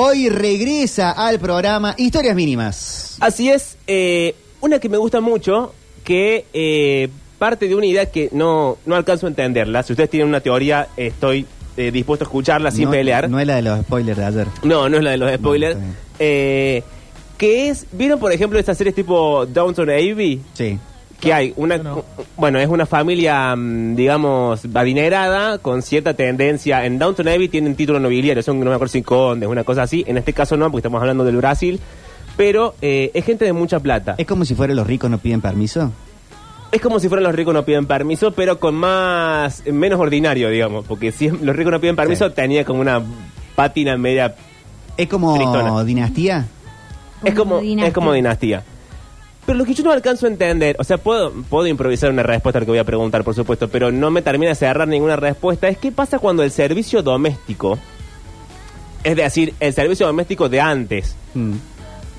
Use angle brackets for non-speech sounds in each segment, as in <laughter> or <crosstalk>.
Hoy regresa al programa Historias Mínimas. Así es, eh, una que me gusta mucho, que eh, parte de una idea que no, no alcanzo a entenderla. Si ustedes tienen una teoría, estoy eh, dispuesto a escucharla sin no, pelear. No es la de los spoilers de ayer. No, no es la de los spoilers. bien. Eh, que es, ¿vieron por ejemplo estas series tipo Downton Abbey? Sí. Que hay una, no. bueno, es una familia, mm, digamos, adinerada, con cierta tendencia. En Downton Abbey tienen título nobiliario, son, no me acuerdo si condes, una cosa así. En este caso no, porque estamos hablando del Brasil. Pero eh, es gente de mucha plata. Es como si fuera los ricos no piden permiso. Es como si fueran los ricos no piden permiso, pero con más, menos ordinario, digamos. Porque si los ricos no piden permiso, Sí. tenía como una pátina media Es como Tristona. dinastía. es como dinastía. es como dinastía. Pero lo que yo no alcanzo a entender, o sea, puedo, puedo improvisar una respuesta a lo que voy a preguntar, por supuesto, pero no me termina de cerrar ninguna respuesta, es qué pasa cuando el servicio doméstico, es decir, el servicio doméstico de antes, Mm.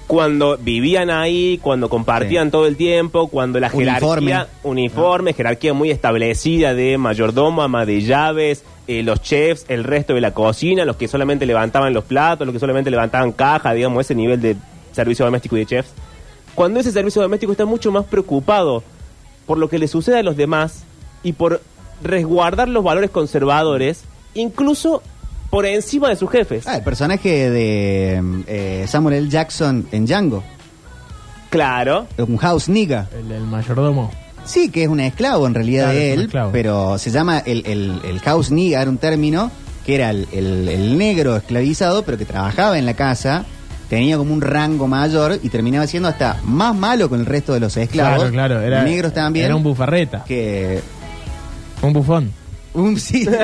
cuando vivían ahí, cuando compartían Sí. todo el tiempo, cuando la Uniforme. jerarquía, uniforme, jerarquía muy establecida de mayordomo, ama de llaves, eh, los chefs, el resto de la cocina, los que solamente levantaban los platos, los que solamente levantaban caja, digamos, ese nivel de servicio doméstico y de chefs. Cuando ese servicio doméstico está mucho más preocupado por lo que le sucede a los demás y por resguardar los valores conservadores, incluso por encima de sus jefes. Ah, el personaje de eh, Samuel L. Jackson en Django. Claro. Un house nigga. El, el mayordomo. Sí, que es un esclavo en realidad Claro, de él, pero se llama el, el, el house nigga, era un término que era el, el- el negro esclavizado, pero que trabajaba en la casa, tenía como un rango mayor y terminaba siendo hasta más malo con el resto de los esclavos. Claro, claro. Era, negros también. Era un bufarreta. que Un bufón. un sí. <laughs>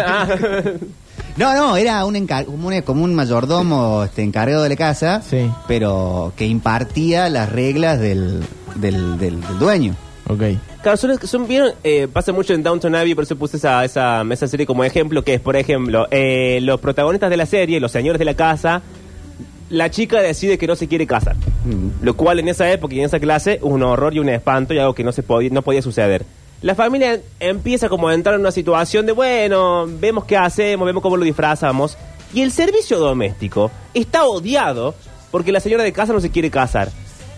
No, no, era un encar- como, un, como un mayordomo este, encargado de la casa, Sí. pero que impartía las reglas del, del, del- del dueño. Ok. Claro, son, son- vieron, eh, pasa mucho en Downton Abbey, por eso puse esa, esa, esa serie como ejemplo, que es, por ejemplo, eh, los protagonistas de la serie, los señores de la casa, la chica decide que no se quiere casar. Mm. Lo cual en esa época y en esa clase es un horror y un espanto y algo que no, se podía, no podía suceder. La familia empieza como a entrar en una situación de, bueno, vemos qué hacemos, vemos cómo lo disfrazamos. Y el servicio doméstico está odiado porque la señora de casa no se quiere casar.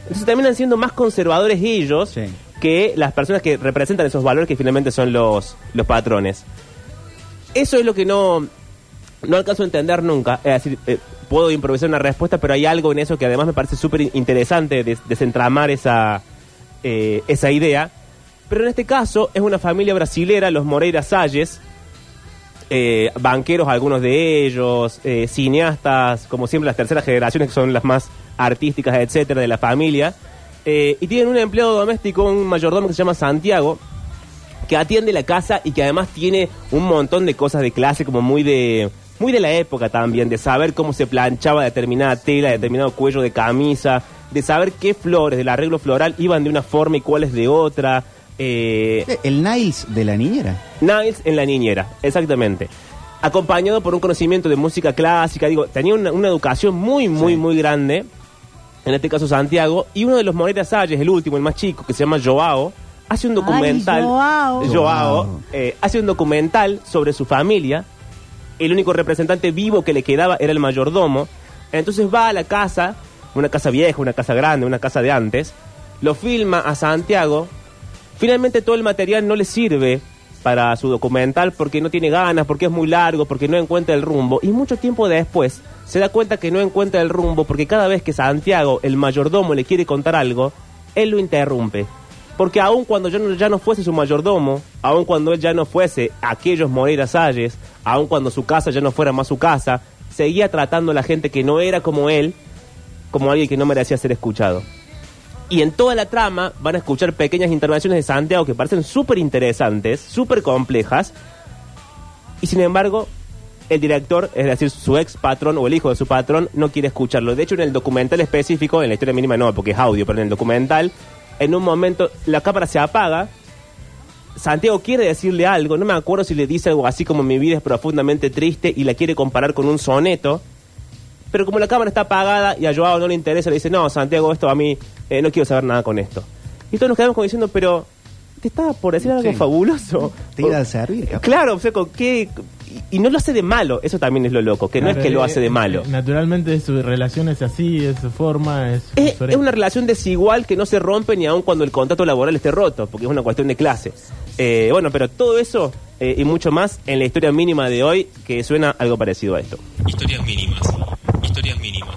Entonces terminan siendo más conservadores ellos Sí. que las personas que representan esos valores que finalmente son los, los patrones. Eso es lo que no, no alcanzo a entender nunca. Es decir, eh, puedo improvisar una respuesta, pero hay algo en eso que además me parece súper interesante des- desentramar esa, eh, esa idea. Pero en este caso es una familia brasilera, los Moreira Salles, eh, banqueros algunos de ellos, eh, cineastas, como siempre las terceras generaciones que son las más artísticas, etcétera, de la familia. Y tienen un empleado doméstico, un mayordomo que se llama Santiago, que atiende la casa y que además tiene un montón de cosas de clase como muy de muy de la época también, de saber cómo se planchaba determinada tela, determinado cuello de camisa, de saber qué flores del arreglo floral iban de una forma y cuáles de otra. Eh, El Niles de la niñera. Niles en la niñera, exactamente. Acompañado por un conocimiento de música clásica, digo, tenía una, una educación muy, muy, Sí. muy grande, en este caso Santiago, y uno de los Moreira Salles, el último, el más chico, que se llama Joao, hace un documental. Joao. Joao, Joao. eh, hace un documental sobre su familia. El único representante vivo que le quedaba era el mayordomo. Entonces va a la casa, una casa vieja, una casa grande, una casa de antes, lo filma a Santiago. Finalmente todo el material no le sirve para su documental porque no tiene ganas, porque es muy largo, porque no encuentra el rumbo. Y mucho tiempo después se da cuenta que no encuentra el rumbo porque cada vez que Santiago, el mayordomo, le quiere contar algo, él lo interrumpe. Porque aun cuando ya no, ya no fuese su mayordomo, aun cuando él ya no fuese aquellos Moreira Salles, aun cuando su casa ya no fuera más su casa, seguía tratando a la gente que no era como él, como alguien que no merecía ser escuchado. Y en toda la trama van a escuchar pequeñas intervenciones de Santiago que parecen súper interesantes, súper complejas. Y sin embargo, el director, es decir, su ex patrón o el hijo de su patrón, no quiere escucharlo. De hecho, en el documental específico, en la historia mínima no, porque es audio, pero en el documental, en un momento la cámara se apaga. Santiago quiere decirle algo, no me acuerdo si le dice algo así como mi vida es profundamente triste y la quiere comparar con un soneto. Pero como la cámara está apagada y a Joao no le interesa, le dice, no, Santiago, esto a mí eh, no quiero saber nada con esto. Y todos nos quedamos como diciendo, pero, ¿te estaba por decir algo Sí. fabuloso? Te iba a servir, capaz. Claro, o sea, ¿con qué? Y no lo hace de malo, eso también es lo loco, que no es que lo hace de malo. eh, Naturalmente su relación es así, es su forma, es... Es, su es una relación desigual que no se rompe ni aun cuando el contrato laboral esté roto, porque es una cuestión de clase. Eh, bueno, pero todo eso eh, y mucho más en la historia mínima de hoy, que suena algo parecido a esto. Historias mínimas. Historias mínimas.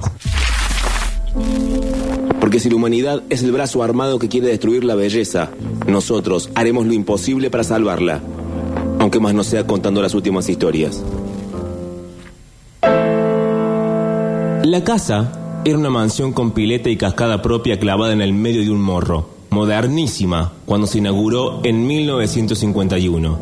Porque si la humanidad es el brazo armado que quiere destruir la belleza, nosotros haremos lo imposible para salvarla. Aunque más no sea contando las últimas historias. La casa era una mansión con pileta y cascada propia clavada en el medio de un morro, modernísima, cuando se inauguró en 1951.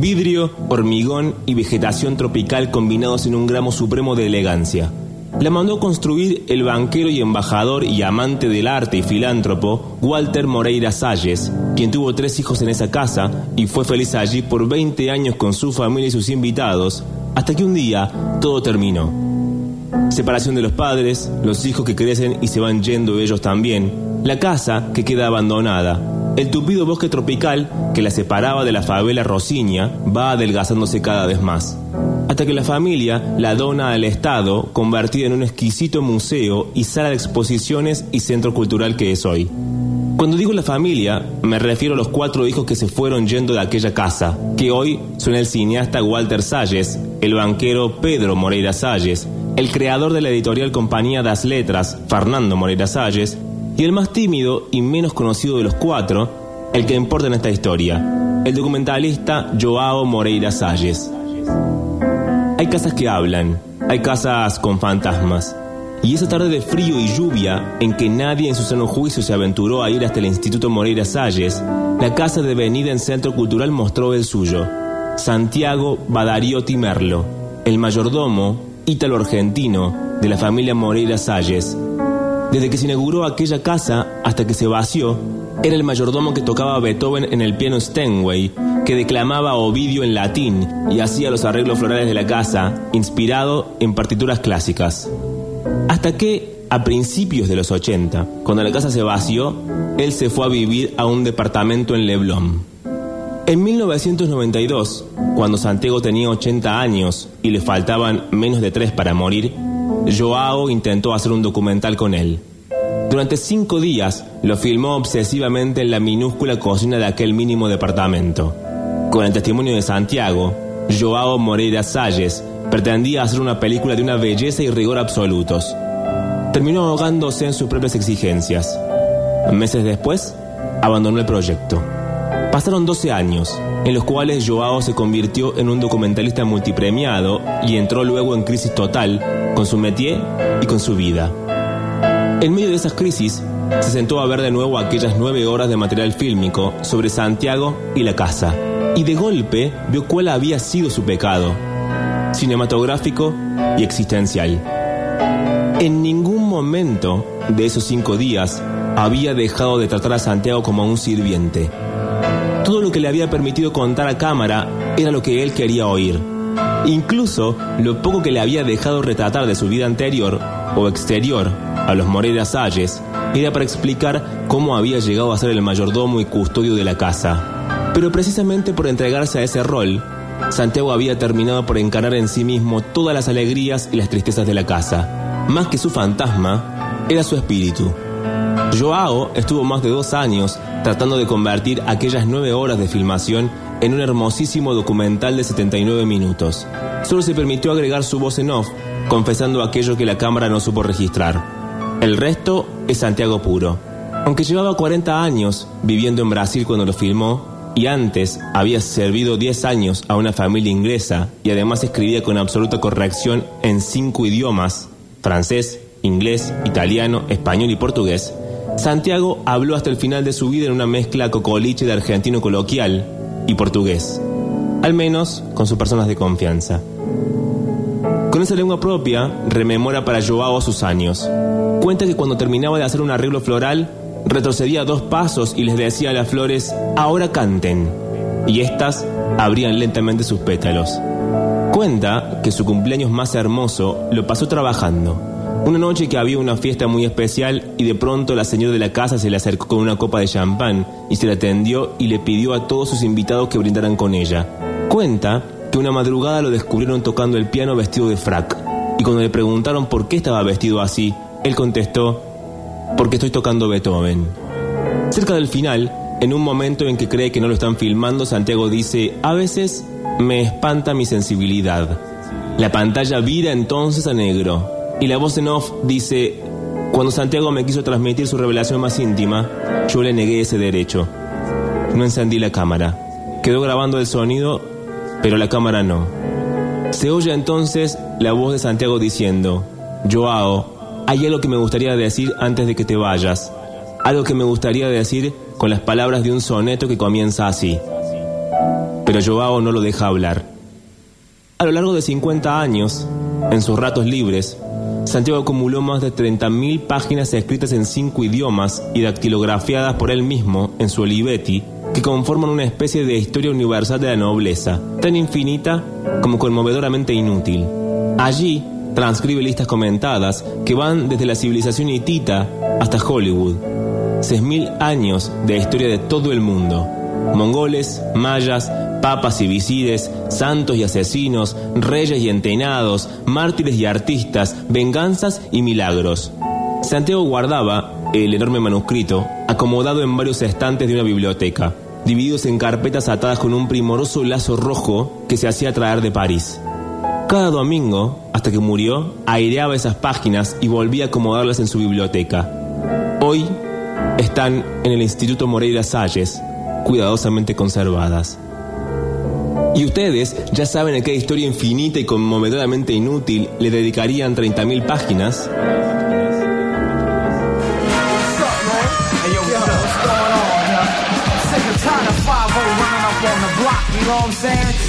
Vidrio, hormigón y vegetación tropical combinados en un gramo supremo de elegancia. La mandó construir el banquero y embajador y amante del arte y filántropo Walter Moreira Salles, quien tuvo tres hijos en esa casa y fue feliz allí por 20 años con su familia y sus invitados, hasta que un día todo terminó. Separación de los padres, los hijos que crecen y se van yendo ellos también, la casa que queda abandonada, el tupido bosque tropical que la separaba de la favela Rosiña va adelgazándose cada vez más, hasta que la familia la dona al Estado, convertida en un exquisito museo y sala de exposiciones y centro cultural que es hoy. Cuando digo la familia, me refiero a los cuatro hijos que se fueron yendo de aquella casa, que hoy son el cineasta Walter Salles, el banquero Pedro Moreira Salles, el creador de la editorial Compañía das Letras, Fernando Moreira Salles, y el más tímido y menos conocido de los cuatro, el que importa en esta historia, el documentalista Joao Moreira Salles. Hay casas que hablan, hay casas con fantasmas. Y esa tarde de frío y lluvia, en que nadie en su sano juicio se aventuró a ir hasta el Instituto Moreira Salles, la casa de venida en Centro Cultural mostró el suyo. Santiago Badariotti Merlo, el mayordomo ítalo-argentino de la familia Moreira Salles. Desde que se inauguró aquella casa hasta que se vació, era el mayordomo que tocaba Beethoven en el piano Steinway, que declamaba Ovidio en latín y hacía los arreglos florales de la casa, inspirado en partituras clásicas. Hasta que, a principios de los 80, cuando la casa se vació, él se fue a vivir a un departamento en Leblon. En 1992, cuando Santiago tenía 80 años y le faltaban menos de tres para morir, Joao intentó hacer un documental con él. Durante cinco días lo filmó obsesivamente en la minúscula cocina de aquel mínimo departamento. Con el testimonio de Santiago, Joao Moreira Salles pretendía hacer una película de una belleza y rigor absolutos. Terminó ahogándose en sus propias exigencias. Meses después, abandonó el proyecto. Pasaron 12 años, en los cuales Joao se convirtió en un documentalista multipremiado y entró luego en crisis total con su métier y con su vida. En medio de esas crisis, se sentó a ver de nuevo aquellas nueve horas de material fílmico sobre Santiago y la casa, y de golpe vio cuál había sido su pecado, cinematográfico y existencial. En ningún momento de esos cinco días había dejado de tratar a Santiago como a un sirviente. Todo lo que le había permitido contar a cámara era lo que él quería oír. Incluso lo poco que le había dejado retratar de su vida anterior o exterior a los Moreira Salles era para explicar cómo había llegado a ser el mayordomo y custodio de la casa. Pero precisamente por entregarse a ese rol, Santiago había terminado por encarar en sí mismo todas las alegrías y las tristezas de la casa. Más que su fantasma, era su espíritu. Joao estuvo más de dos años tratando de convertir aquellas nueve horas de filmación en un hermosísimo documental de 79 minutos. Solo se permitió agregar su voz en off, confesando aquello que la cámara no supo registrar. El resto es Santiago puro. Aunque llevaba 40 años viviendo en Brasil cuando lo filmó, y antes había servido 10 años a una familia inglesa y además escribía con absoluta corrección en cinco idiomas, francés, inglés, italiano, español y portugués, Santiago habló hasta el final de su vida en una mezcla cocoliche de argentino coloquial y portugués, al menos con sus personas de confianza. Con esa lengua propia, rememora para Joao sus años. Cuenta que cuando terminaba de hacer un arreglo floral, retrocedía dos pasos y les decía a las flores, ahora canten. Y éstas abrían lentamente sus pétalos. Cuenta que su cumpleaños más hermoso lo pasó trabajando. Una noche que había una fiesta muy especial y de pronto la señora de la casa se le acercó con una copa de champán y se la atendió y le pidió a todos sus invitados que brindaran con ella. Cuenta que una madrugada lo descubrieron tocando el piano vestido de frac. Y cuando le preguntaron por qué estaba vestido así, él contestó, porque estoy tocando Beethoven. Cerca del final, en un momento en que cree que no lo están filmando, Santiago dice, a veces me espanta mi sensibilidad. La pantalla vira entonces a negro y la voz en off dice, cuando Santiago me quiso transmitir su revelación más íntima, yo le negué ese derecho. No encendí la cámara. Quedó grabando el sonido, pero la cámara no. Se oye entonces la voz de Santiago diciendo, Joao, hay algo que me gustaría decir antes de que te vayas. Algo que me gustaría decir con las palabras de un soneto que comienza así. Pero Joao no lo deja hablar. A lo largo de 50 años, en sus ratos libres, Santiago acumuló más de 30.000 páginas escritas en cinco idiomas y dactilografiadas por él mismo en su Olivetti, que conforman una especie de historia universal de la nobleza, tan infinita como conmovedoramente inútil. Allí transcribe listas comentadas que van desde la civilización hitita hasta Hollywood. Seis mil años de historia de todo el mundo. Mongoles, mayas, papas y visires, santos y asesinos, reyes y entenados, mártires y artistas, venganzas y milagros. Santiago guardaba el enorme manuscrito acomodado en varios estantes de una biblioteca, divididos en carpetas atadas con un primoroso lazo rojo que se hacía traer de París. Cada domingo, hasta que murió, aireaba esas páginas y volvía a acomodarlas en su biblioteca. Hoy están en el Instituto Moreira Salles, cuidadosamente conservadas. Y ustedes ya saben a qué historia infinita y conmovedoramente inútil le dedicarían 30.000 páginas.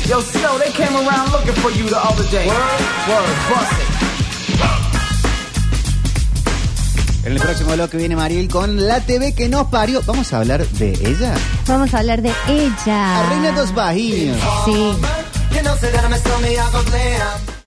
Yo, what's up? What's going on, huh? Sick and tired of 5 running up on the block, you know what I'm saying? Yo, Snow, they came around looking for you the other day. Word? Word, bust it. En el próximo bloque viene Mariel con la TV que nos parió. Vamos a hablar de ella. Vamos a hablar de ella. A Reina dos Bajiños. Sí.